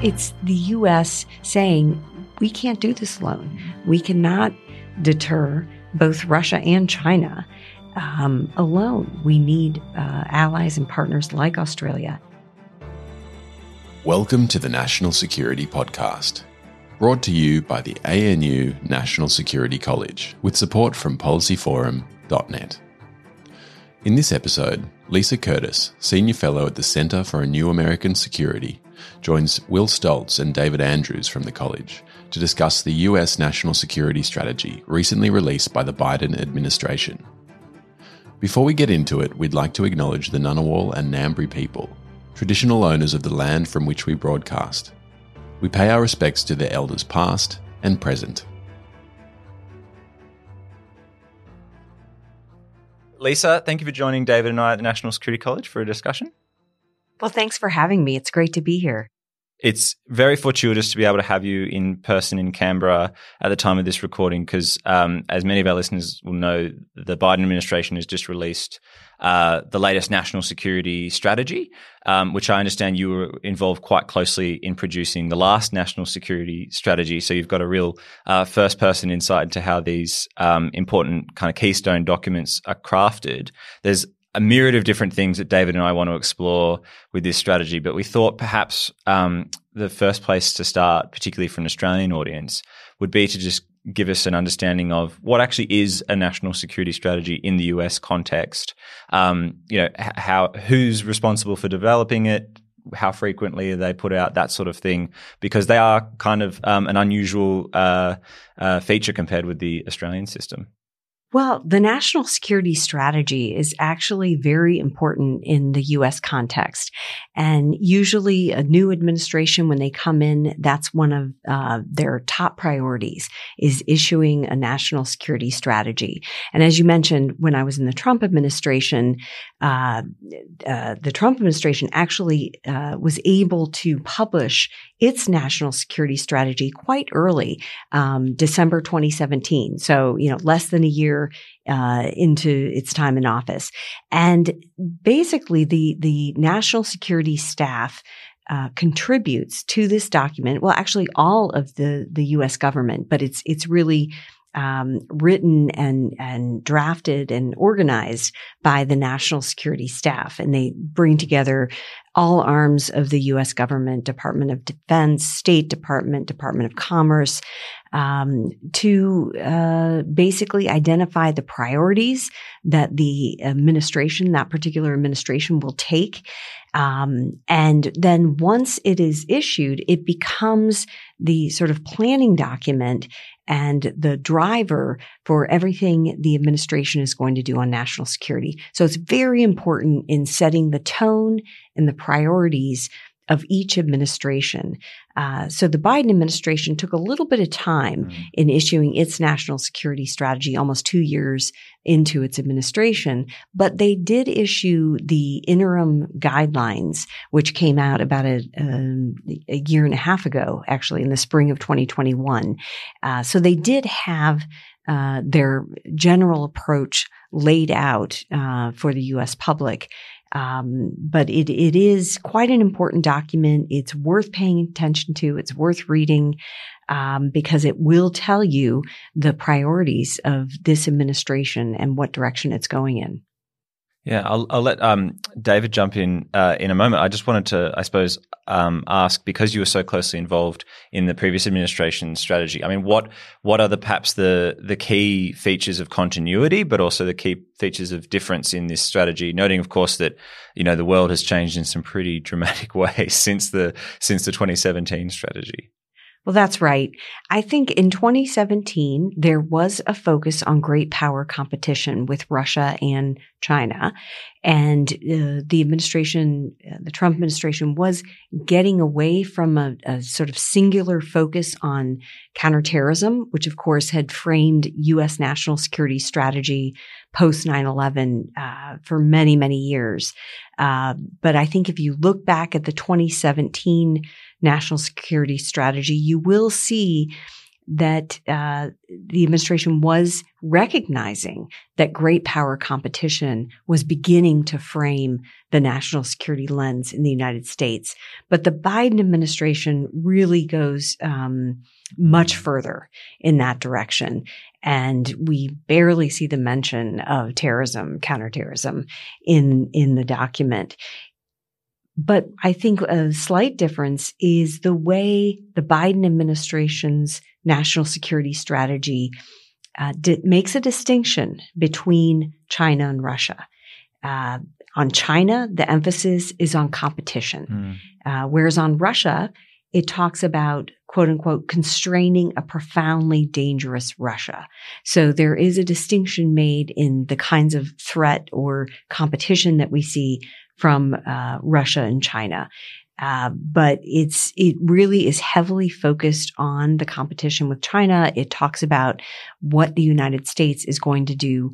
It's the U.S. saying, we can't do this alone. We cannot deter both Russia and China um, alone. We need uh, allies and partners like Australia. Welcome to the National Security Podcast, brought to you by the ANU National Security College with support from policyforum.net. In this episode, Lisa Curtis, Senior Fellow at the Centre for a New American Security, joins Will Stoltz and David Andrews from the college to discuss the US national security strategy recently released by the Biden administration. Before we get into it, we'd like to acknowledge the Ngunnawal and Ngambri people, traditional owners of the land from which we broadcast. We pay our respects to their elders past and present. Lisa, thank you for joining David and I at the National Security College for a discussion. Well, thanks for having me. It's great to be here. It's very fortuitous to be able to have you in person in Canberra at the time of this recording because, um, as many of our listeners will know, the Biden administration has just released uh, the latest national security strategy, um, which I understand you were involved quite closely in producing the last national security strategy. So you've got a real uh, first person insight into how these um, important kind of keystone documents are crafted. There's a myriad of different things that David and I want to explore with this strategy, but we thought perhaps um, the first place to start, particularly for an Australian audience, would be to just give us an understanding of what actually is a national security strategy in the US context. Um, you know, how who's responsible for developing it, how frequently they put out, that sort of thing, because they are kind of um, an unusual uh, uh, feature compared with the Australian system. Well, the national security strategy is actually very important in the U.S. context. And usually a new administration, when they come in, that's one of uh, their top priorities is issuing a national security strategy. And as you mentioned, when I was in the Trump administration, uh, uh, the Trump administration actually uh, was able to publish its national security strategy quite early, um, December 2017. So, you know, less than a year uh, into its time in office. And basically, the the national security staff uh, contributes to this document. Well, actually, all of the the U.S. government, but it's it's really um, written and and drafted and organized by the national security staff, and they bring together all arms of the U.S. government, Department of Defense, State Department, Department of Commerce, um, to uh, basically identify the priorities that the administration, that particular administration, will take. Um, and then once it is issued, it becomes the sort of planning document and the driver for everything the administration is going to do on national security. So it's very important in setting the tone and the priorities of each administration. Uh, so the Biden administration took a little bit of time mm-hmm. in issuing its national security strategy, almost two years into its administration, but they did issue the interim guidelines, which came out about a, a, a year and a half ago, actually in the spring of 2021. Uh, so they did have uh, their general approach laid out uh, for the U.S. public. Um, but it, it is quite an important document. It's worth paying attention to. It's worth reading um, because it will tell you the priorities of this administration and what direction it's going in. Yeah, I'll, I'll let um, David jump in uh, in a moment. I just wanted to, I suppose, um, ask because you were so closely involved in the previous administration strategy. I mean, what what are the perhaps the the key features of continuity, but also the key features of difference in this strategy? Noting, of course, that you know the world has changed in some pretty dramatic ways since the since the 2017 strategy. Well, that's right. I think in 2017, there was a focus on great power competition with Russia and China. And uh, the administration, uh, the Trump administration was getting away from a, a, sort of singular focus on counterterrorism, which of course had framed U.S. national security strategy post 9-11 uh, for many, many years. Uh, but I think if you look back at the 2017 national security strategy, you will see that uh, the administration was recognizing that great power competition was beginning to frame the national security lens in the United States. But the Biden administration really goes um, much further in that direction. And we barely see the mention of terrorism, counterterrorism in, in the document. But I think a slight difference is the way the Biden administration's national security strategy uh, di- makes a distinction between China and Russia. Uh, on China, the emphasis is on competition, mm. uh, whereas on Russia, it talks about quote unquote constraining a profoundly dangerous Russia. So there is a distinction made in the kinds of threat or competition that we see from uh, Russia and China. Uh, but it's it really is heavily focused on the competition with China. It talks about what the United States is going to do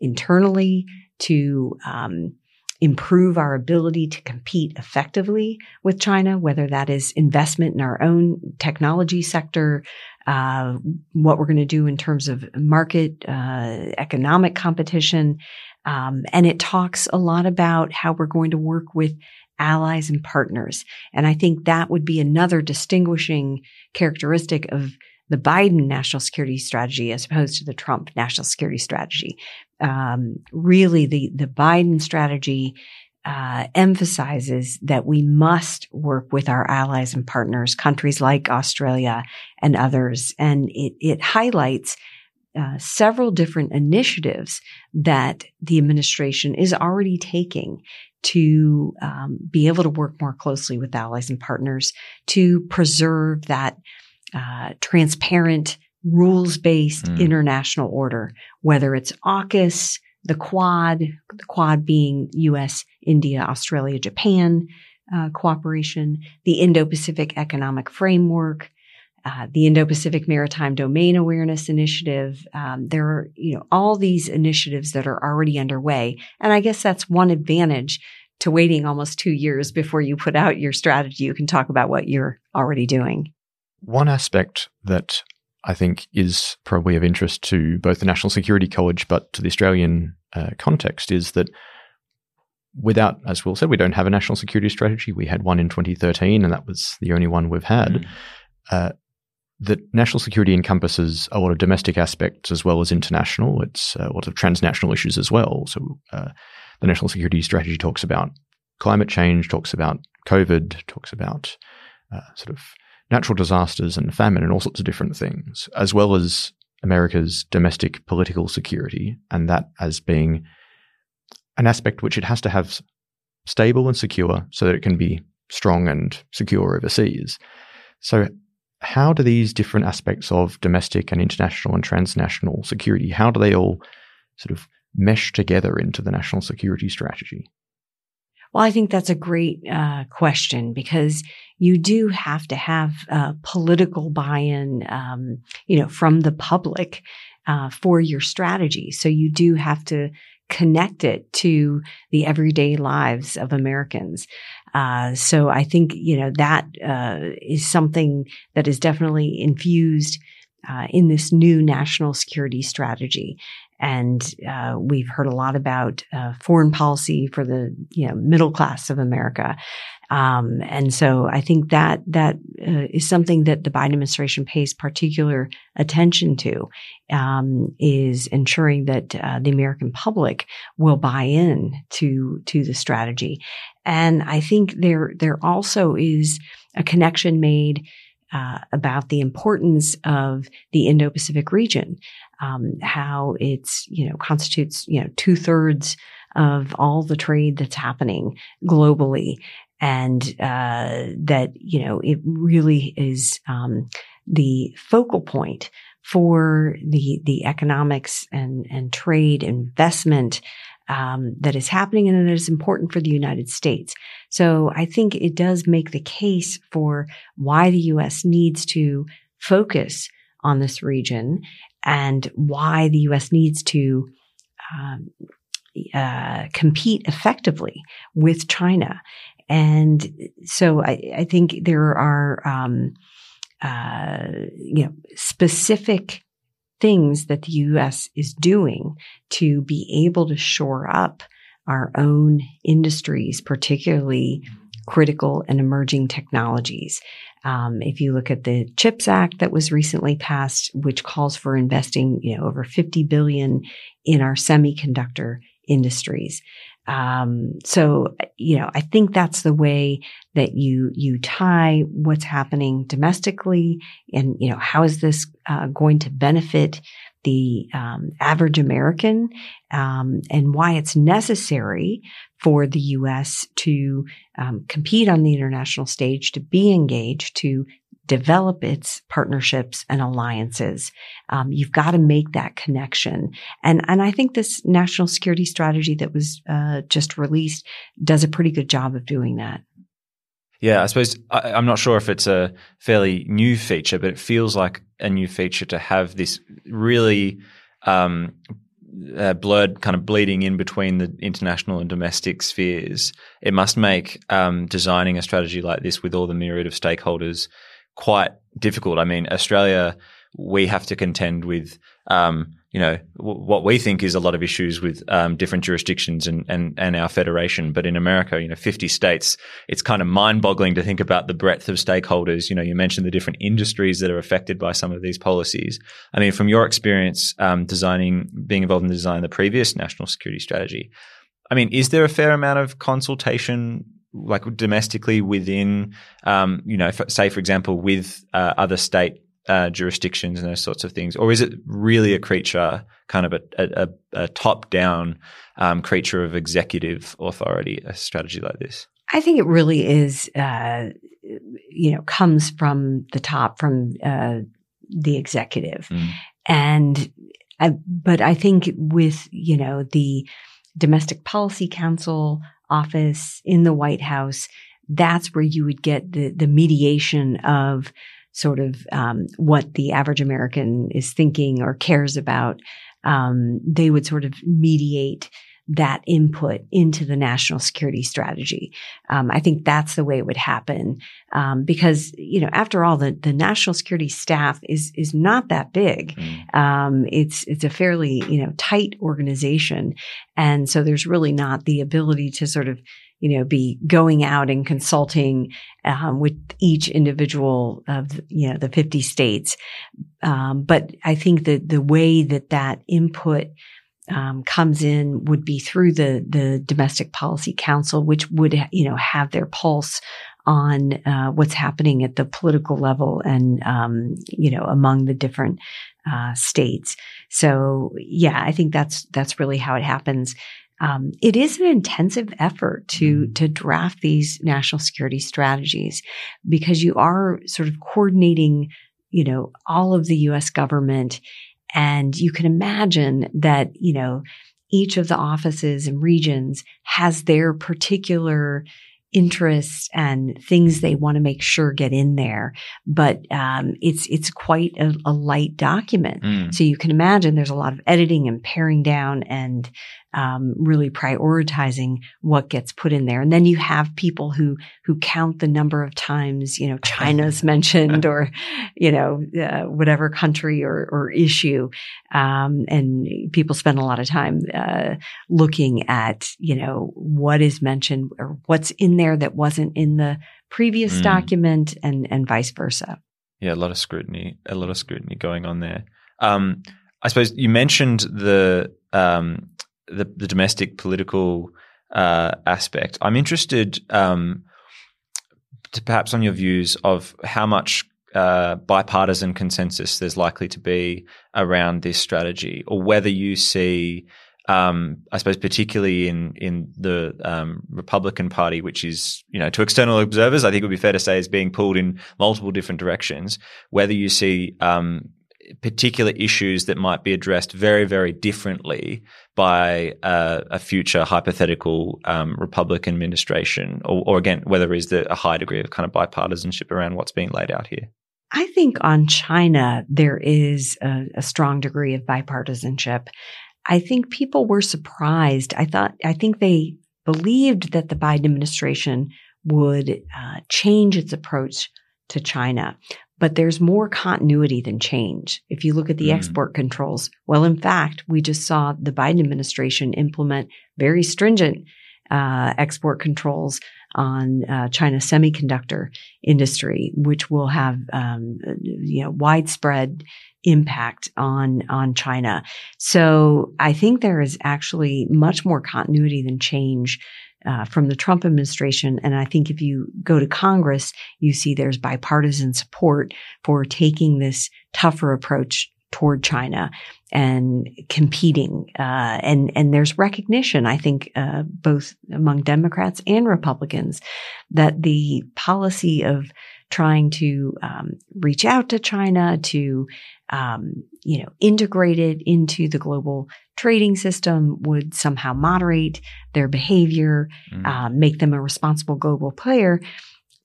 internally to um, improve our ability to compete effectively with China, whether that is investment in our own technology sector, uh, what we're going to do in terms of market uh, economic competition, um, and it talks a lot about how we're going to work with allies and partners. And I think that would be another distinguishing characteristic of the Biden national security strategy as opposed to the Trump national security strategy. Um, really, the the Biden strategy uh, emphasizes that we must work with our allies and partners, countries like Australia and others, and it it highlights uh, several different initiatives that the administration is already taking to um, be able to work more closely with allies and partners to preserve that uh, transparent, rules based mm. international order, whether it's AUKUS, the Quad, the Quad being US, India, Australia, Japan uh, cooperation, the Indo Pacific Economic Framework, uh, the Indo-Pacific Maritime Domain Awareness Initiative. Um, there are, you know, all these initiatives that are already underway, and I guess that's one advantage to waiting almost two years before you put out your strategy. You can talk about what you're already doing. One aspect that I think is probably of interest to both the National Security College, but to the Australian uh, context, is that without, as Will said, we don't have a national security strategy. We had one in 2013, and that was the only one we've had. Mm. Uh, that national security encompasses a lot of domestic aspects as well as international. It's uh, a lot of transnational issues as well. So uh, the national security strategy talks about climate change, talks about COVID, talks about uh, sort of natural disasters and famine and all sorts of different things, as well as America's domestic political security, and that as being an aspect which it has to have stable and secure so that it can be strong and secure overseas. So how do these different aspects of domestic and international and transnational security, how do they all sort of mesh together into the national security strategy? Well, I think that's a great uh, question because you do have to have uh, political buy-in, um, you know, from the public uh, for your strategy. So you do have to connect it to the everyday lives of Americans. Uh, so I think, you know, that uh, is something that is definitely infused uh, in this new national security strategy. And uh, we've heard a lot about uh, foreign policy for the you know middle class of America, um, and so I think that that uh, is something that the Biden administration pays particular attention to, um, is ensuring that uh, the American public will buy in to to the strategy, and I think there there also is a connection made uh, about the importance of the Indo-Pacific region, um, how it's you know constitutes you know two thirds of all the trade that's happening globally, and uh, that you know it really is um, the focal point for the the economics and and trade investment um, that is happening and that is important for the United States. So I think it does make the case for why the U.S. needs to focus on this region and why the U.S. needs to um, uh, compete effectively with China. And so I, I think there are, um, uh, you know, specific things that the U.S. is doing to be able to shore up our own industries, particularly critical and emerging technologies. Um, if you look at the CHIPS Act that was recently passed, which calls for investing, you know, over 50 billion in our semiconductor industries. Um, so, you know, I think that's the way that you, you tie what's happening domestically and, you know, how is this uh, going to benefit the um, average American um, and why it's necessary for the U.S. to um, compete on the international stage, to be engaged, to develop its partnerships and alliances. Um, you've got to make that connection. And, and I think this national security strategy that was uh, just released does a pretty good job of doing that. Yeah, I suppose I, am not sure if it's a fairly new feature, but it feels like a new feature to have this really um, uh, blurred kind of bleeding in between the international and domestic spheres. It must make um, designing a strategy like this with all the myriad of stakeholders quite difficult. I mean, Australia, we have to contend with, um, you know, w- what we think is a lot of issues with um, different jurisdictions and, and and our federation. But in America, you know, fifty states, it's kind of mind-boggling to think about the breadth of stakeholders. You know, you mentioned the different industries that are affected by some of these policies. I mean, from your experience um, designing, being involved in the design of the previous national security strategy, I mean, is there a fair amount of consultation like domestically within, um, you know, say for example, with uh, other state uh, jurisdictions and those sorts of things, or is it really a creature, kind of a, a, a top-down um, creature of executive authority, a strategy like this? I think it really is, uh, you know, comes from the top, from uh, the executive, mm. and I, but I think with you know the Domestic Policy Council office in the White House, that's where you would get the, the mediation of sort of um, what the average American is thinking or cares about. Um, they would sort of mediate that input into the national security strategy. Um, I think that's the way it would happen um, because you know after all the the national security staff is is not that big. Mm. Um, it's it's a fairly you know tight organization, and so there's really not the ability to sort of you know, be going out and consulting um, with each individual of you know the 50 states. Um, but I think that the way that that input um, comes in would be through the the domestic policy council, which would you know have their pulse on uh, what's happening at the political level and um, you know among the different uh, states. So yeah, I think that's that's really how it happens. Um, it is an intensive effort to mm-hmm. to draft these national security strategies because you are sort of coordinating, you know, all of the U.S. government and you can imagine that, you know, each of the offices and regions has their particular interests and things they want to make sure get in there. But um, it's it's quite a, a light document, mm. so you can imagine there's a lot of editing and paring down and um, really prioritizing what gets put in there. And then you have people who who count the number of times you know China's mentioned or you know uh, whatever country or, or issue, um, and people spend a lot of time uh, looking at you know what is mentioned or what's in there that wasn't in the previous mm. document, and and vice versa. Yeah, a lot of scrutiny, a lot of scrutiny going on there. Um, I suppose you mentioned the um, the, the domestic political uh, aspect. I'm interested, um, to perhaps on your views of how much uh, bipartisan consensus there's likely to be around this strategy, or whether you see um, I suppose, particularly in in the um, Republican Party, which is, you know, to external observers, I think it would be fair to say is being pulled in multiple different directions. Whether you see um, particular issues that might be addressed very, very differently by uh, a future hypothetical um, Republican administration, or, or, again, whether is there a high degree of kind of bipartisanship around what's being laid out here? I think on China, there is a, a strong degree of bipartisanship. I think people were surprised. I thought, I think they believed that the Biden administration would uh, change its approach to China but there's more continuity than change. If you look at the mm. export controls, well, in fact, we just saw the Biden administration implement very stringent uh, export controls on uh, China's semiconductor industry, which will have um, you know widespread impact on on China. So I think there is actually much more continuity than change uh, from the Trump administration. And I think if you go to Congress, you see there's bipartisan support for taking this tougher approach toward China and competing. Uh, and, and there's recognition, I think, uh, both among Democrats and Republicans that the policy of trying to um, reach out to China to um, you know, integrated into the global trading system would somehow moderate their behavior, mm. uh, make them a responsible global player.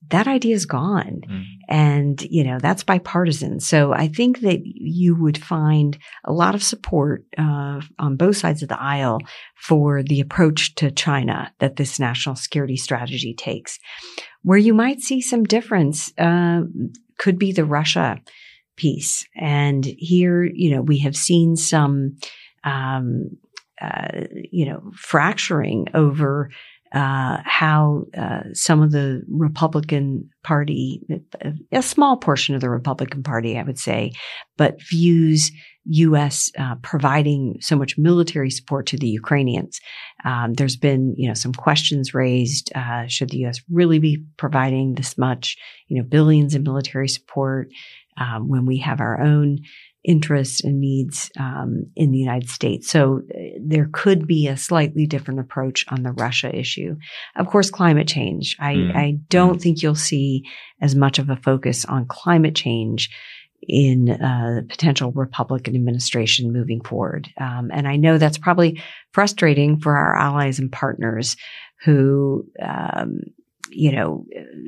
That idea is gone. Mm. And, you know, that's bipartisan. So I think that you would find a lot of support uh, on both sides of the aisle for the approach to China that this national security strategy takes. Where you might see some difference uh, could be the Russia piece. And here, you know, we have seen some, um, uh, you know, fracturing over uh, how uh, some of the Republican Party, a small portion of the Republican Party, I would say, but views U.S. Uh, providing so much military support to the Ukrainians. Um, there's been, you know, some questions raised. Uh, should the U.S. really be providing this much, you know, billions in military support? um, when we have our own interests and needs um, in the United States. So uh, there could be a slightly different approach on the Russia issue. Of course, climate change. I, mm. I don't mm. think you'll see as much of a focus on climate change in uh, potential Republican administration moving forward. Um, and I know that's probably frustrating for our allies and partners who um, you know,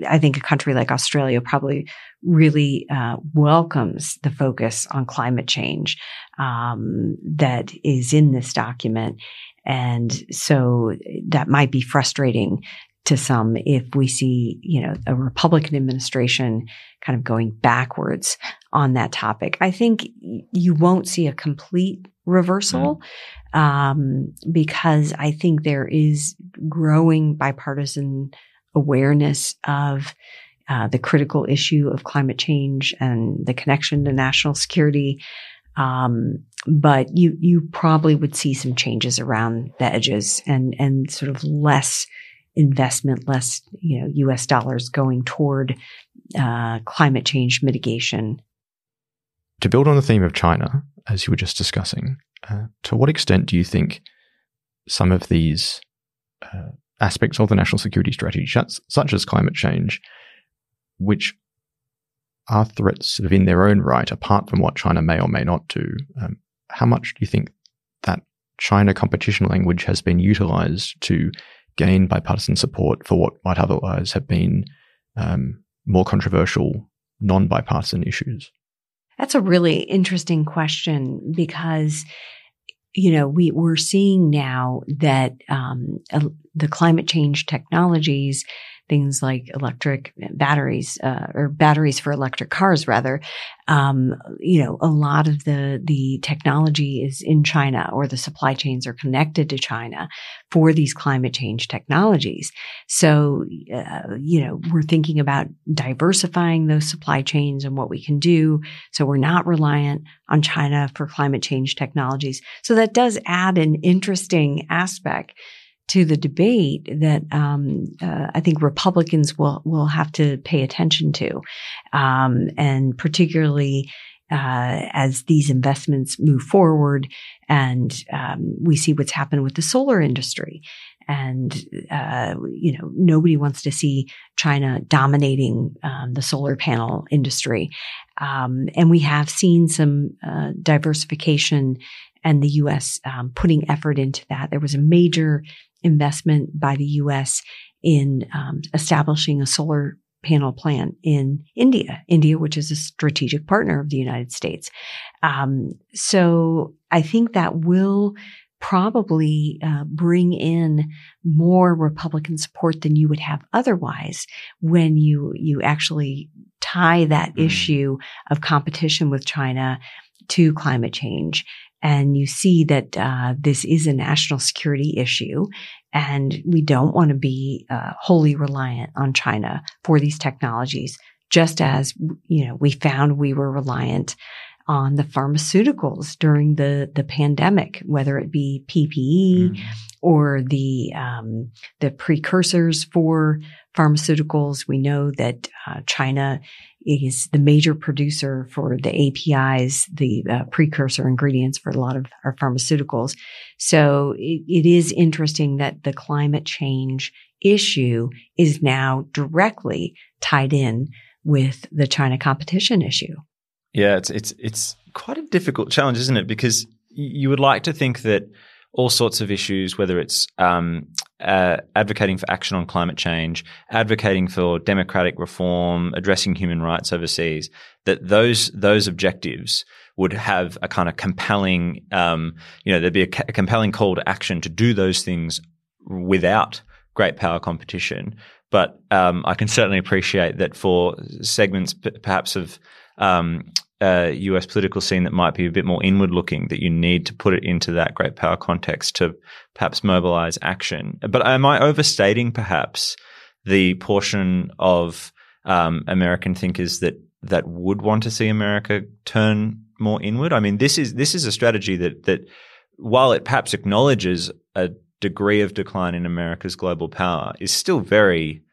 I think a country like Australia probably really uh, welcomes the focus on climate change um, that is in this document. And so that might be frustrating to some if we see, you know, a Republican administration kind of going backwards on that topic. I think you won't see a complete reversal mm. um, because I think there is growing bipartisan awareness of uh, the critical issue of climate change and the connection to national security. Um, but you you probably would see some changes around the edges and and sort of less investment, less you know U.S. dollars going toward uh, climate change mitigation. To build on the theme of China, as you were just discussing, uh, to what extent do you think some of these uh, aspects of the national security strategy, such as climate change, which are threats sort of in their own right, apart from what China may or may not do. Um, how much do you think that China competition language has been utilized to gain bipartisan support for what might otherwise have been um, more controversial, non bipartisan issues? That's a really interesting question because you know, we, we're seeing now that um, the climate change technologies things like electric batteries uh, or batteries for electric cars rather um, you know a lot of the the technology is in china or the supply chains are connected to china for these climate change technologies. So uh, you know we're thinking about diversifying those supply chains and what we can do. So we're not reliant on china for climate change technologies. So that does add an interesting aspect to the debate that um, uh, I think Republicans will will have to pay attention to, um, and particularly uh, as these investments move forward and um, we see what's happened with the solar industry and uh, you know nobody wants to see China dominating um, the solar panel industry, um, and we have seen some uh, diversification and the U.S. Um, putting effort into that. There was a major investment by the U.S. in um, establishing a solar panel plant in India, India, which is a strategic partner of the United States. Um, so I think that will probably uh, bring in more Republican support than you would have otherwise when you you actually tie that mm. issue of competition with China to climate change. And you see that uh, this is a national security issue, and we don't want to be uh, wholly reliant on China for these technologies. Just as you know, we found we were reliant on the pharmaceuticals during the the pandemic, whether it be PPE mm-hmm. or the um, the precursors for pharmaceuticals. We know that uh, China is the major producer for the APIs, the uh, precursor ingredients for a lot of our pharmaceuticals. So it, it is interesting that the climate change issue is now directly tied in with the China competition issue. Yeah, it's it's it's quite a difficult challenge, isn't it? Because you would like to think that all sorts of issues, whether it's um, uh, advocating for action on climate change, advocating for democratic reform, addressing human rights overseas, that those those objectives would have a kind of compelling, um, you know, there'd be a, ca- a compelling call to action to do those things without great power competition. But um, I can certainly appreciate that for segments, p- perhaps of um, uh, US political scene that might be a bit more inward looking, that you need to put it into that great power context to perhaps mobilize action. But am I overstating perhaps the portion of um, American thinkers that that would want to see America turn more inward? I mean, this is this is a strategy that that while it perhaps acknowledges a degree of decline in America's global power, is still very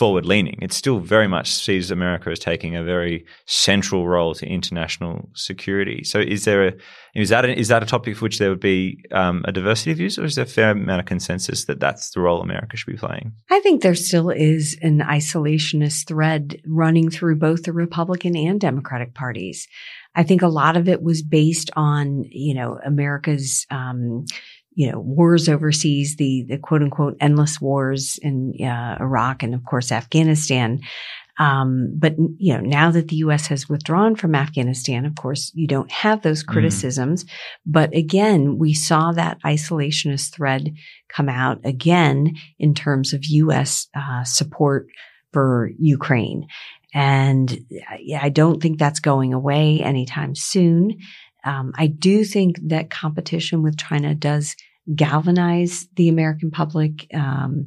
forward leaning. It still very much sees America as taking a very central role to international security. So, is there a is that a, is that a topic for which there would be um, a diversity of views, or is there a fair amount of consensus that that's the role America should be playing? I think there still is an isolationist thread running through both the Republican and Democratic parties. I think a lot of it was based on you know America's um, you know, wars overseas, the, the quote unquote endless wars in uh, Iraq and of course Afghanistan. Um, but you know, now that the U.S. has withdrawn from Afghanistan, of course, you don't have those mm-hmm. criticisms. Mm. But again, we saw that isolationist thread come out again in terms of U.S. Uh, support for Ukraine. And I don't think that's going away anytime soon. Um, I do think that competition with China does galvanize the American public. Um,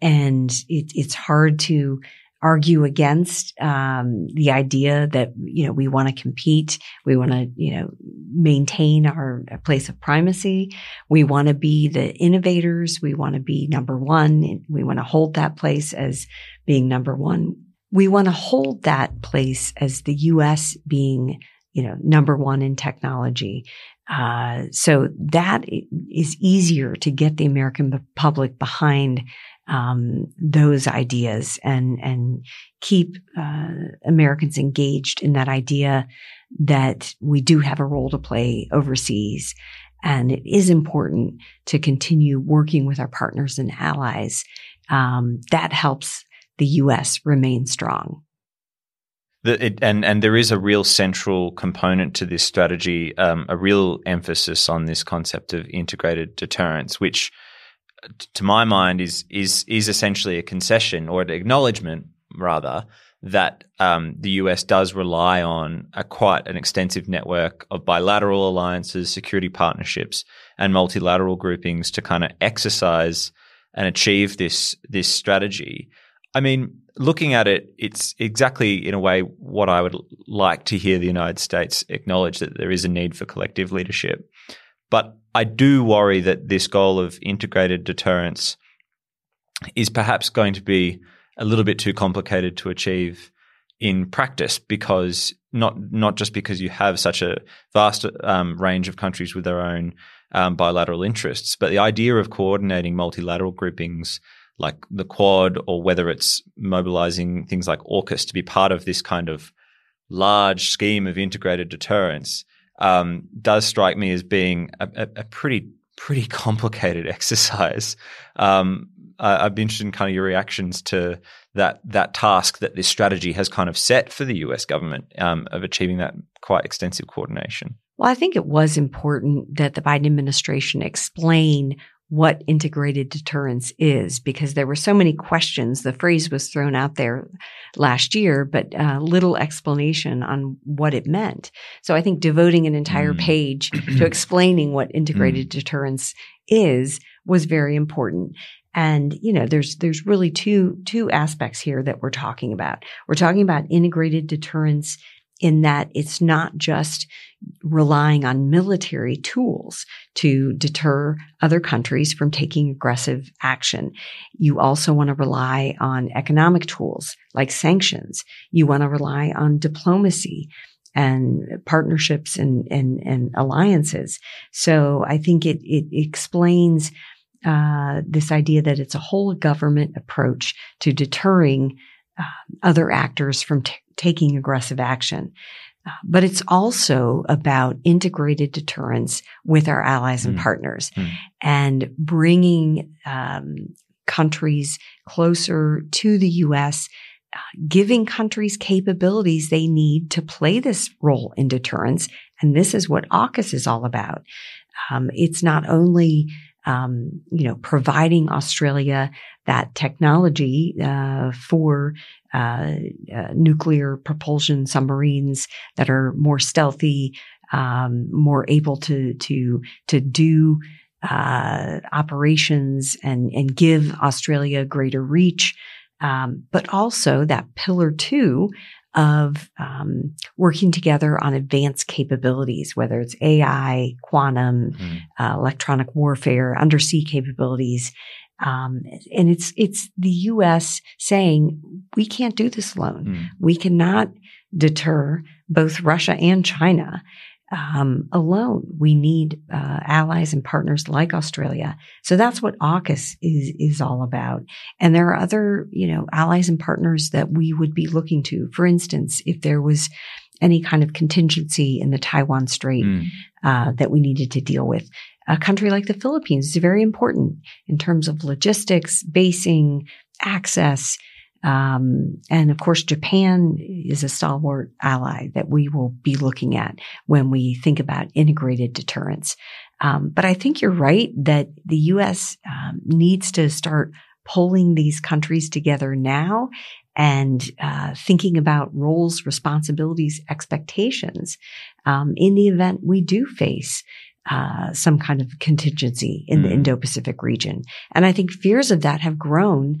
and it, it's hard to argue against um, the idea that you know we want to compete, we want to you know maintain our place of primacy, we want to be the innovators, we want to be number one, we want to hold that place as being number one. We want to hold that place as the U.S. being you know number one in technology uh, so that is easier to get the American public behind um, those ideas and and keep uh, Americans engaged in that idea that we do have a role to play overseas, and it is important to continue working with our partners and allies. Um, that helps the U.S. remain strong. The, it, and and there is a real central component to this strategy, um, a real emphasis on this concept of integrated deterrence, which, to my mind, is is is essentially a concession or an acknowledgement, rather, that um, the US does rely on a quite an extensive network of bilateral alliances, security partnerships, and multilateral groupings to kind of exercise and achieve this this strategy. I mean, looking at it, it's exactly in a way what I would like to hear the United States acknowledge that there is a need for collective leadership. But I do worry that this goal of integrated deterrence is perhaps going to be a little bit too complicated to achieve in practice because not not just because you have such a vast um, range of countries with their own um, bilateral interests, but the idea of coordinating multilateral groupings like the Quad, or whether it's mobilizing things like AUKUS to be part of this kind of large scheme of integrated deterrence, um, does strike me as being a, a, a pretty pretty complicated exercise. Um, I, I'd be interested in kind of your reactions to that that task that this strategy has kind of set for the U.S. government um, of achieving that quite extensive coordination. Well, I think it was important that the Biden administration explain what integrated deterrence is because there were so many questions. The phrase was thrown out there last year, but uh, little explanation on what it meant. So I think devoting an entire mm. page to explaining what integrated mm. deterrence is was very important. And, you know, there's, there's really two, two aspects here that we're talking about. We're talking about integrated deterrence in that it's not just relying on military tools to deter other countries from taking aggressive action. You also want to rely on economic tools like sanctions. You want to rely on diplomacy and partnerships and, and, and alliances. So I think it, it explains uh, this idea that it's a whole government approach to deterring uh, other actors from t- taking aggressive action. Uh, but it's also about integrated deterrence with our allies and mm. partners mm. and bringing um, countries closer to the U.S., uh, giving countries capabilities they need to play this role in deterrence. And this is what AUKUS is all about. Um, it's not only um, you know, providing Australia that technology uh, for uh, uh, nuclear propulsion submarines that are more stealthy, um, more able to to to do uh, operations and and give Australia greater reach, um, but also that pillar two of um, working together on advanced capabilities, whether it's AI, quantum, mm. uh, electronic warfare, undersea capabilities. Um, and it's it's the U.S. saying we can't do this alone. Mm. We cannot deter both Russia and China um, alone. We need uh, allies and partners like Australia. So that's what AUKUS is is all about. And there are other, you know, allies and partners that we would be looking to. For instance, if there was any kind of contingency in the Taiwan Strait mm. uh, that we needed to deal with. A country like the Philippines is very important in terms of logistics, basing, access, um, and of course, Japan is a stalwart ally that we will be looking at when we think about integrated deterrence. Um, but I think you're right that the U.S. Um, needs to start pulling these countries together now and uh, thinking about roles, responsibilities, expectations um, in the event we do face uh, some kind of contingency in mm. the Indo-Pacific region. And I think fears of that have grown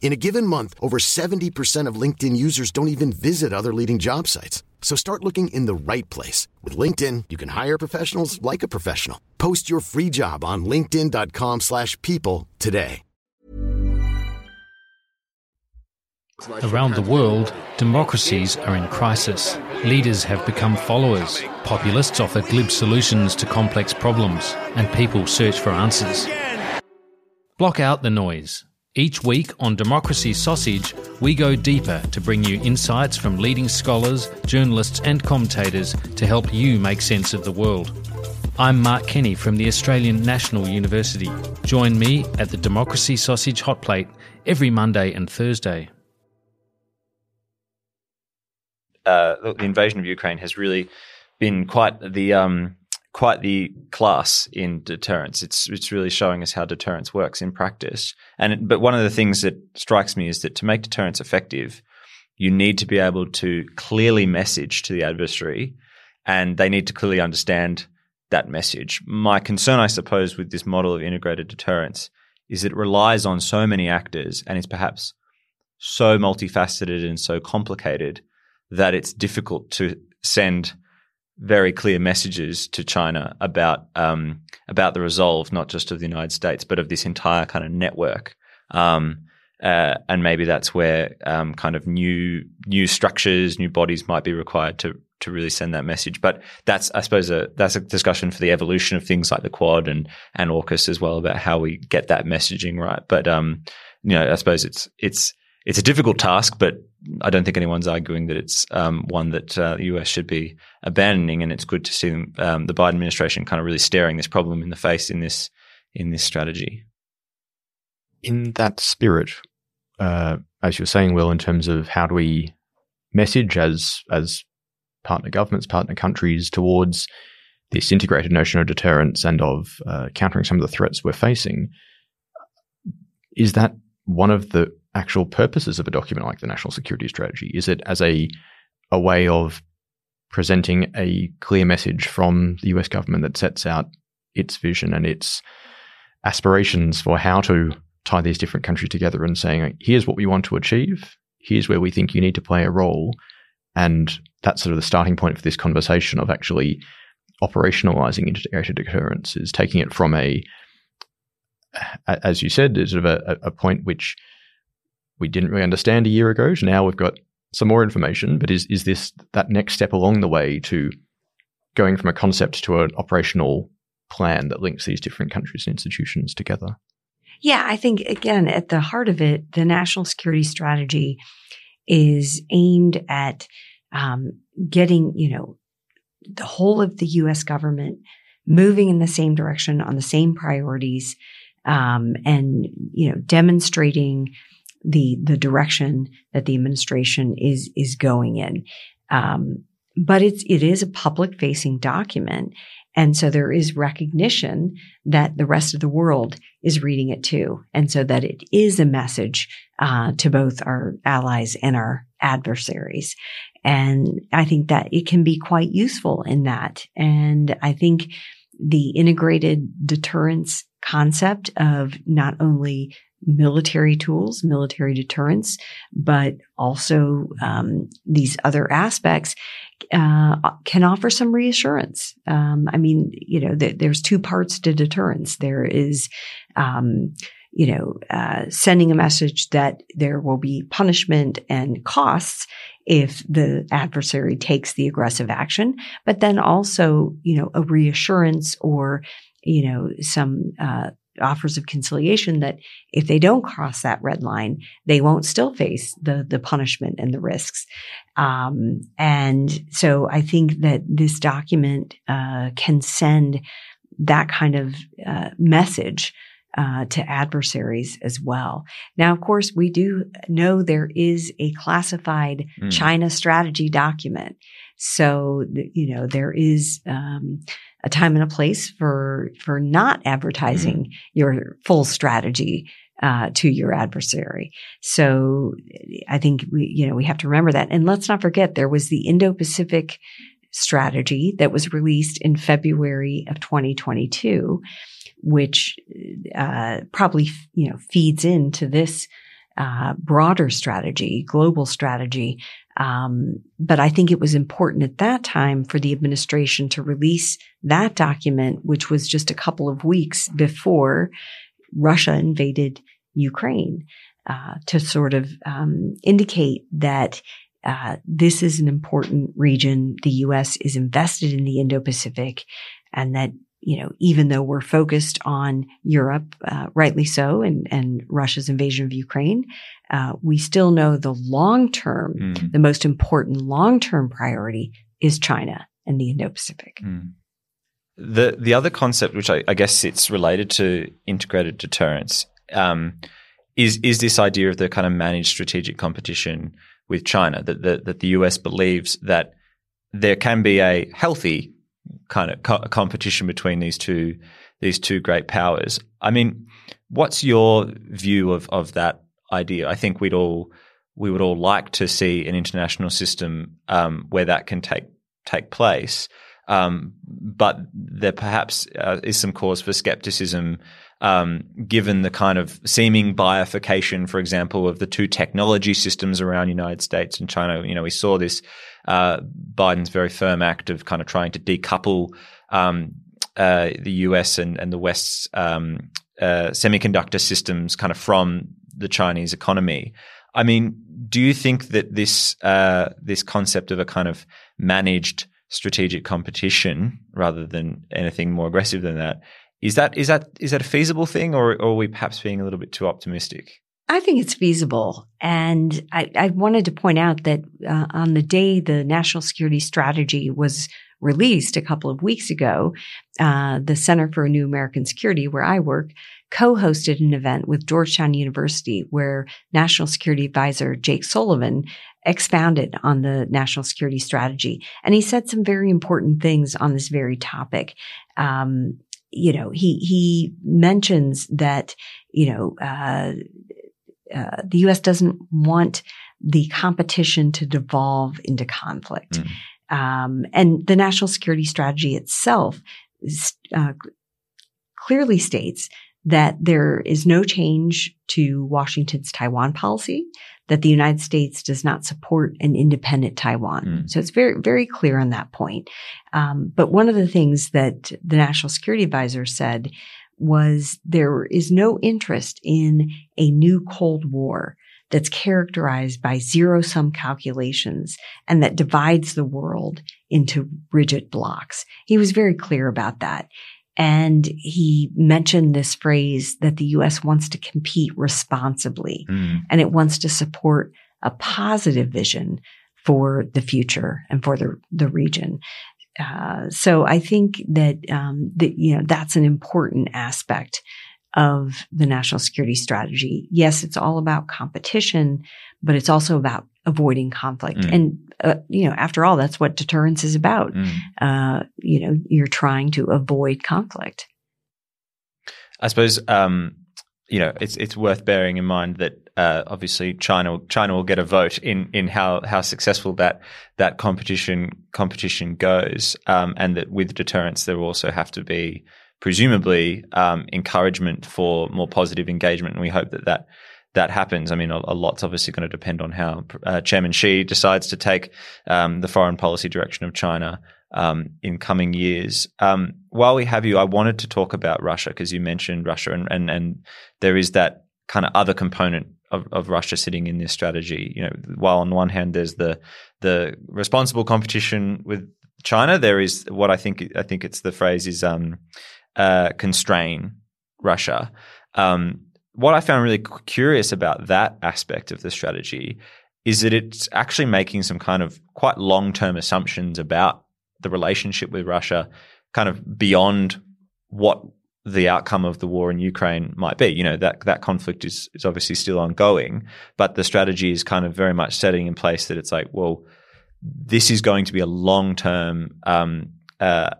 In a given month, over 70% of LinkedIn users don't even visit other leading job sites. So start looking in the right place. With LinkedIn, you can hire professionals like a professional. Post your free job on linkedin.com slash people today. Around the world, democracies are in crisis. Leaders have become followers. Populists offer glib solutions to complex problems. And people search for answers. Block out the noise. Each week on Democracy Sausage, we go deeper to bring you insights from leading scholars, journalists, and commentators to help you make sense of the world. I'm Mark Kenny from the Australian National University. Join me at the Democracy Sausage Hot Plate every Monday and Thursday. Uh, the invasion of Ukraine has really been quite the um, quite the class in deterrence. It's it's really showing us how deterrence works in practice. And it, but one of the things that strikes me is that to make deterrence effective, you need to be able to clearly message to the adversary, and they need to clearly understand that message. My concern, I suppose, with this model of integrated deterrence is it relies on so many actors and is perhaps so multifaceted and so complicated that it's difficult to send very clear messages to China about um, about the resolve, not just of the United States, but of this entire kind of network. Um, uh, and maybe that's where um, kind of new new structures, new bodies might be required to to really send that message. But that's, I suppose, a, that's a discussion for the evolution of things like the Quad and and AUKUS as well about how we get that messaging right. But um, you know, I suppose it's it's it's a difficult task, but I don't think anyone's arguing that it's um, one that uh, the US should be abandoning. And it's good to see them, um, the Biden administration kind of really staring this problem in the face in this in this strategy. In that spirit, uh, as you were saying, Will, in terms of how do we message as as partner governments, partner countries towards this integrated notion of deterrence and of uh, countering some of the threats we're facing, is that one of the actual purposes of a document like the National Security Strategy? Is it as a a way of presenting a clear message from the US government that sets out its vision and its aspirations for how to tie these different countries together and saying, here's what we want to achieve, here's where we think you need to play a role. And that's sort of the starting point for this conversation of actually operationalizing integrated deterrence is taking it from a, as you said, sort of a, a point which we didn't really understand a year ago. Now we've got some more information, but is is this that next step along the way to going from a concept to an operational plan that links these different countries and institutions together? Yeah, I think again, at the heart of it, the national security strategy is aimed at um, getting, you know, the whole of the U.S. government moving in the same direction on the same priorities, um, and you know, demonstrating the the direction that the administration is is going in. Um, but it's it is a public facing document, and so there is recognition that the rest of the world is reading it too. And so that it is a message uh, to both our allies and our adversaries. And I think that it can be quite useful in that. And I think the integrated deterrence concept of not only military tools, military deterrence, but also um, these other aspects uh, can offer some reassurance. Um, I mean, you know, th- there's two parts to deterrence. There is, um, you know, uh, sending a message that there will be punishment and costs if the adversary takes the aggressive action, but then also, you know, a reassurance or, you know, some uh, offers of conciliation that if they don't cross that red line, they won't still face the the punishment and the risks. Um, and so I think that this document uh, can send that kind of uh, message uh, to adversaries as well. Now, of course, we do know there is a classified mm. China strategy document. So, you know, there is um, a time and a place for for not advertising mm. your full strategy uh, to your adversary. So, I think we, you know, we have to remember that. And let's not forget there was the Indo-Pacific strategy that was released in February of 2022 which uh, probably you know feeds into this uh, broader strategy, global strategy. Um, but I think it was important at that time for the administration to release that document, which was just a couple of weeks before Russia invaded Ukraine, uh, to sort of um, indicate that uh, this is an important region. The U.S. is invested in the Indo-Pacific, and that you know, even though we're focused on Europe, uh, rightly so, and, and Russia's invasion of Ukraine, uh, we still know the long term, mm. the most important long term priority is China and the Indo Pacific. Mm. The the other concept, which I, I, guess it's related to integrated deterrence, um, is is this idea of the kind of managed strategic competition with China that that, that the US believes that there can be a healthy kind of co- competition between these two these two great powers. I mean, what's your view of of that idea? I think we'd all we would all like to see an international system um, where that can take take place. Um, but there perhaps uh, is some cause for skepticism um, given the kind of seeming bifurcation, for example, of the two technology systems around United States and China. You know, we saw this uh, Biden's very firm act of kind of trying to decouple um, uh, the US and, and the West's um, uh, semiconductor systems kind of from the Chinese economy. I mean, do you think that this uh, this concept of a kind of managed strategic competition rather than anything more aggressive than that is that is that is that a feasible thing, or, or are we perhaps being a little bit too optimistic? I think it's feasible. And I, I wanted to point out that uh, on the day the national security strategy was released a couple of weeks ago, uh, the Center for a New American Security, where I work, co-hosted an event with Georgetown University where National Security Advisor Jake Sullivan expounded on the national security strategy. And he said some very important things on this very topic. Um, you know, he, he mentions that, you know, uh, uh, the U.S. doesn't want the competition to devolve into conflict. Mm. Um, and the national security strategy itself uh, clearly states that there is no change to Washington's Taiwan policy, that the United States does not support an independent Taiwan. Mm. So it's very, very clear on that point. Um, but one of the things that the National Security Advisor said was there is no interest in a new Cold War that's characterized by zero sum calculations and that divides the world into rigid blocs. He was very clear about that. And he mentioned this phrase that the U.S. wants to compete responsibly mm. and it wants to support a positive vision for the future and for the, the region. Uh, so I think that, um, that, you know, that's an important aspect of the national security strategy. Yes, it's all about competition, but it's also about avoiding conflict. Mm. And, uh, you know, after all, that's what deterrence is about. Mm. Uh, you know, you're trying to avoid conflict. I suppose, um, you know, it's it's worth bearing in mind that uh, obviously China China will get a vote in in how how successful that that competition competition goes, um, and that with deterrence there will also have to be presumably um, encouragement for more positive engagement, and we hope that that that happens. I mean, a, a lot's obviously going to depend on how uh, Chairman Xi decides to take um, the foreign policy direction of China um, in coming years. Um, while we have you, I wanted to talk about Russia because you mentioned Russia, and, and and there is that kind of other component of, of Russia sitting in this strategy. You know, while on one hand there's the the responsible competition with China, there is what I think I think it's the phrase is um, uh, constrain Russia. Um, what I found really curious about that aspect of the strategy is that it's actually making some kind of quite long term assumptions about the relationship with Russia, kind of beyond what the outcome of the war in Ukraine might be. You know, that, that conflict is, is obviously still ongoing, but the strategy is kind of very much setting in place that it's like, well, this is going to be a long term um, uh,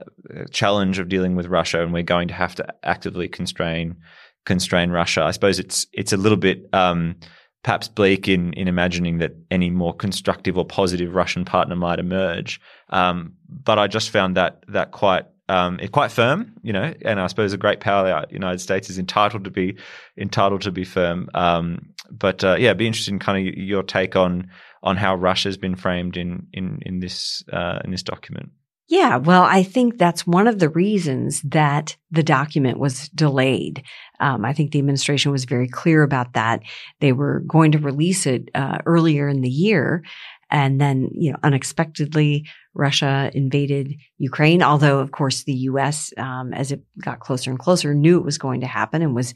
challenge of dealing with Russia, and we're going to have to actively constrain constrain Russia. I suppose it's it's a little bit um, perhaps bleak in in imagining that any more constructive or positive Russian partner might emerge. Um, but I just found that that quite um, quite firm, you know, and I suppose a great power the United States is entitled to be entitled to be firm. Um, but uh, yeah, it'd be interested in kind of your take on on how Russia's been framed in in in this uh, in this document. Yeah, well, I think that's one of the reasons that the document was delayed. Um, I think the administration was very clear about that. They were going to release it uh, earlier in the year, and then, you know, unexpectedly, Russia invaded Ukraine. Although, of course, the U.S., um, as it got closer and closer, knew it was going to happen and was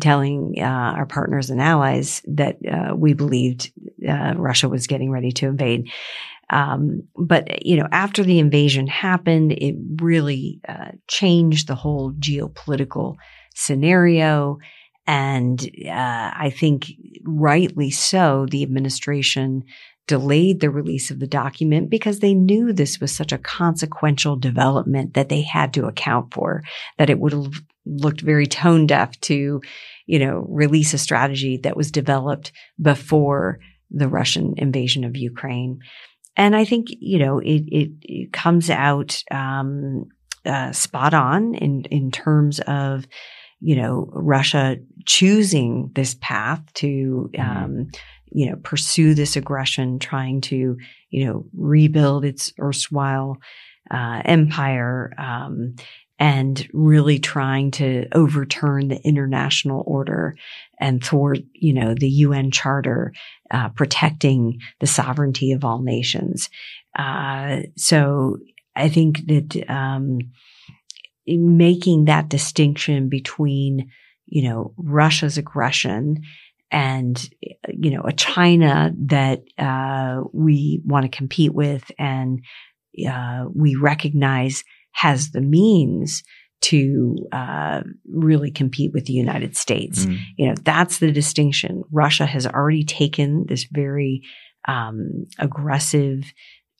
telling uh, our partners and allies that uh, we believed uh, Russia was getting ready to invade. Um, but you know, after the invasion happened, it really uh, changed the whole geopolitical scenario. And uh, I think rightly so, the administration delayed the release of the document because they knew this was such a consequential development that they had to account for, that it would have looked very tone deaf to, you know, release a strategy that was developed before the Russian invasion of Ukraine. and I think, you know, it, it, it comes out, um, uh, spot on in, in terms of, you know, Russia choosing this path to, mm-hmm. um, you know, pursue this aggression, trying to, you know, rebuild its erstwhile, uh, empire, um, and really trying to overturn the international order and thwart, you know, the UN Charter, uh, protecting the sovereignty of all nations. Uh, so I think that um, making that distinction between, you know, Russia's aggression and you know a China that uh, we want to compete with and uh, we recognize has the means to uh, really compete with the United States. Mm. You know, that's the distinction. Russia has already taken this very um, aggressive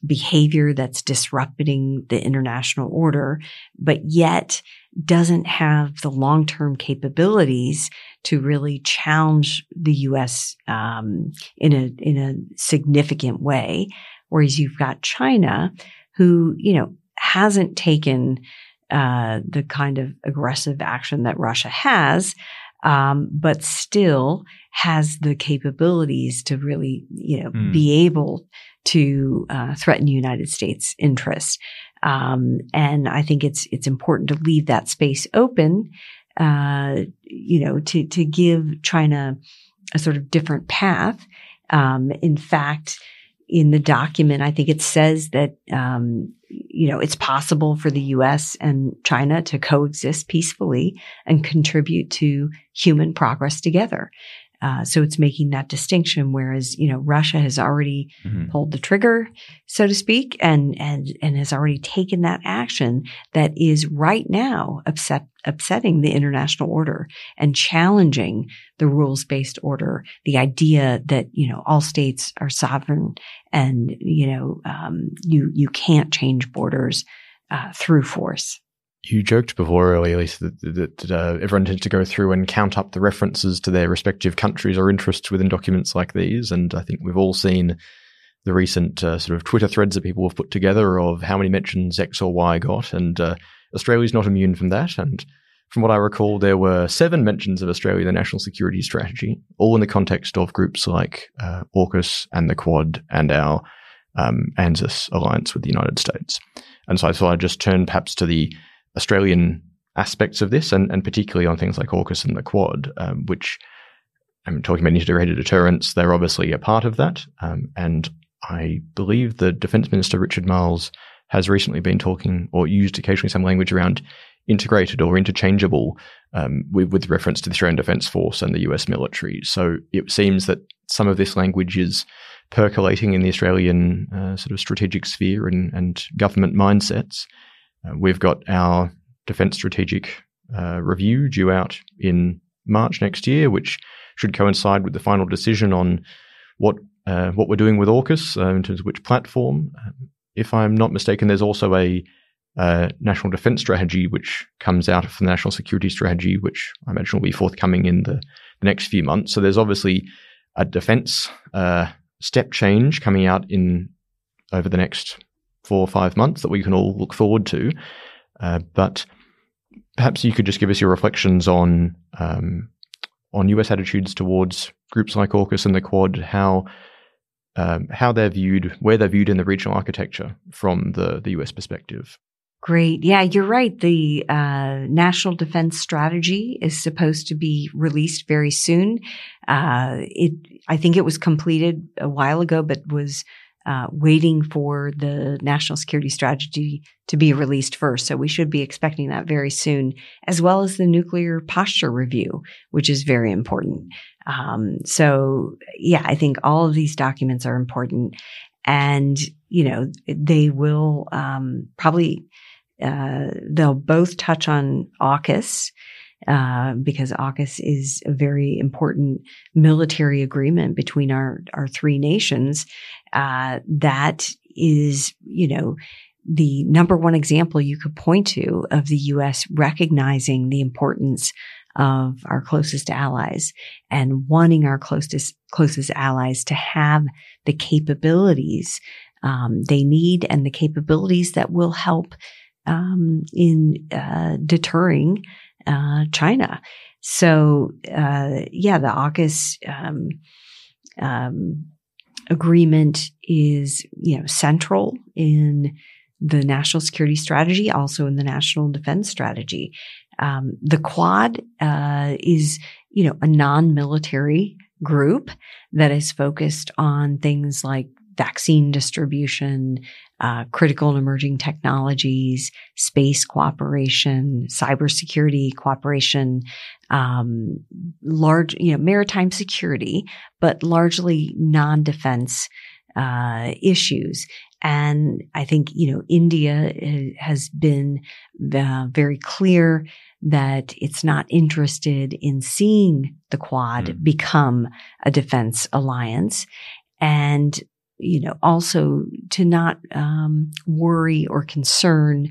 behavior that's disrupting the international order, but yet doesn't have the long-term capabilities to really challenge the U.S. Um, in a in a significant way. Whereas you've got China, who you know hasn't taken uh, the kind of aggressive action that Russia has, um, but still has the capabilities to really, you know, mm. be able to uh, threaten United States interests. Um, and I think it's it's important to leave that space open, uh, you know, to to give China a sort of different path. Um, in fact, in the document, I think it says that, um, you know, it's possible for the U.S. and China to coexist peacefully and contribute to human progress together. Uh, so it's making that distinction. Whereas, you know, Russia has already mm-hmm. pulled the trigger, so to speak, and, and, and has already taken that action that is right now upset, upsetting the international order and challenging the rules based order. The idea that, you know, all states are sovereign and, you know, um, you, you can't change borders, uh, through force. You joked before earlier, Lisa, that, that, uh, everyone tends to go through and count up the references to their respective countries or interests within documents like these. And I think we've all seen the recent uh, sort of Twitter threads that people have put together of how many mentions X or Y got. And uh, Australia's not immune from that. And from what I recall, there were seven mentions of Australia the national security strategy, all in the context of groups like uh, AUKUS and the Quad and our um, ANZUS alliance with the United States. And so I thought I'd just turn perhaps to the Australian aspects of this, and, and particularly on things like AUKUS and the Quad, um, which I'm talking about integrated deterrence. They're obviously a part of that, um, and I believe the Defence Minister Richard Marles has recently been talking or used occasionally some language around integrated or interchangeable um, with, with, reference to the Australian Defence Force and the US military. So it seems that some of this language is percolating in the Australian uh, sort of strategic sphere and, and government mindsets. Uh, we've got our defence strategic uh, review due out in March next year, which should coincide with the final decision on what uh, what we're doing with AUKUS uh, in terms of which platform. If I'm not mistaken, there's also a uh, national defence strategy which comes out of the national security strategy, which I imagine will be forthcoming in the, the next few months. So there's obviously a defence uh, step change coming out in over the next four or five months that we can all look forward to. Uh, but perhaps you could just give us your reflections on um, on US attitudes towards groups like AUKUS and the Quad, how um, how they're viewed, where they're viewed in the regional architecture from the the US perspective. Great. Yeah, you're right. The uh, National Defense Strategy is supposed to be released very soon. Uh, it, I think it was completed a while ago, but was uh, waiting for the national security strategy to be released first. So we should be expecting that very soon, as well as the nuclear posture review, which is very important. Um, so yeah, I think all of these documents are important, and you know they will um, probably uh, they'll both touch on AUKUS uh, because AUKUS is a very important military agreement between our, our three nations. Uh, that is, you know, the number one example you could point to of the U.S. recognizing the importance of our closest allies and wanting our closest closest allies to have the capabilities um, they need and the capabilities that will help um, in uh, deterring uh, China. So, uh, yeah, the AUKUS um, um, agreement is, you know, central in the national security strategy, also in the national defense strategy. Um, the Quad uh, is, you know, a non-military group that is focused on things like vaccine distribution, uh, critical and emerging technologies, space cooperation, cybersecurity cooperation, um, large, you know, maritime security, but largely non-defense uh, issues. And I think, you know, India uh, has been uh, very clear that it's not interested in seeing the Quad mm. become a defense alliance. And you know, also to not um, worry or concern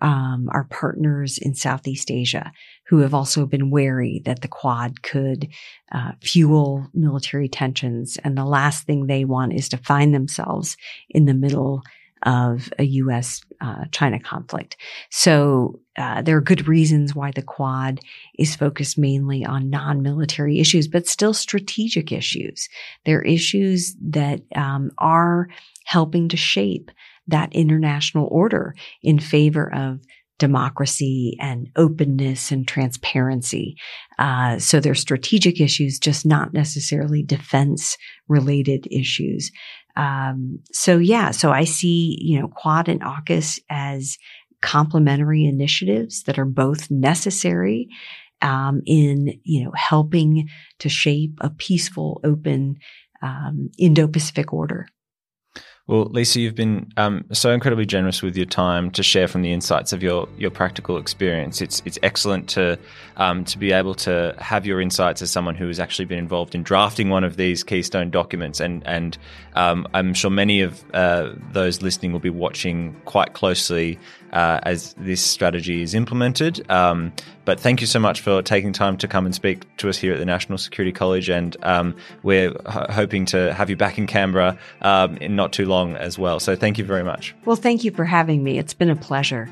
um, our partners in Southeast Asia who have also been wary that the Quad could uh, fuel military tensions. And the last thing they want is to find themselves in the middle of a U.S. Uh, China conflict. So uh, there are good reasons why the Quad is focused mainly on non-military issues, but still strategic issues. They're issues that um, are helping to shape that international order in favor of democracy and openness and transparency. Uh, so they're strategic issues, just not necessarily defense related issues. Um, so yeah, so I see, you know, Quad and AUKUS as complementary initiatives that are both necessary um, in, you know, helping to shape a peaceful, open um, Indo-Pacific order. Well, Lisa, you've been um, so incredibly generous with your time to share from the insights of your your practical experience. It's it's excellent to um, to be able to have your insights as someone who has actually been involved in drafting one of these keystone documents, and and um, I'm sure many of uh, those listening will be watching quite closely uh, as this strategy is implemented. Um, but thank you so much for taking time to come and speak to us here at the National Security College, and um, we're h- hoping to have you back in Canberra um, in not too long as well. So thank you very much. Well, thank you for having me. It's been a pleasure.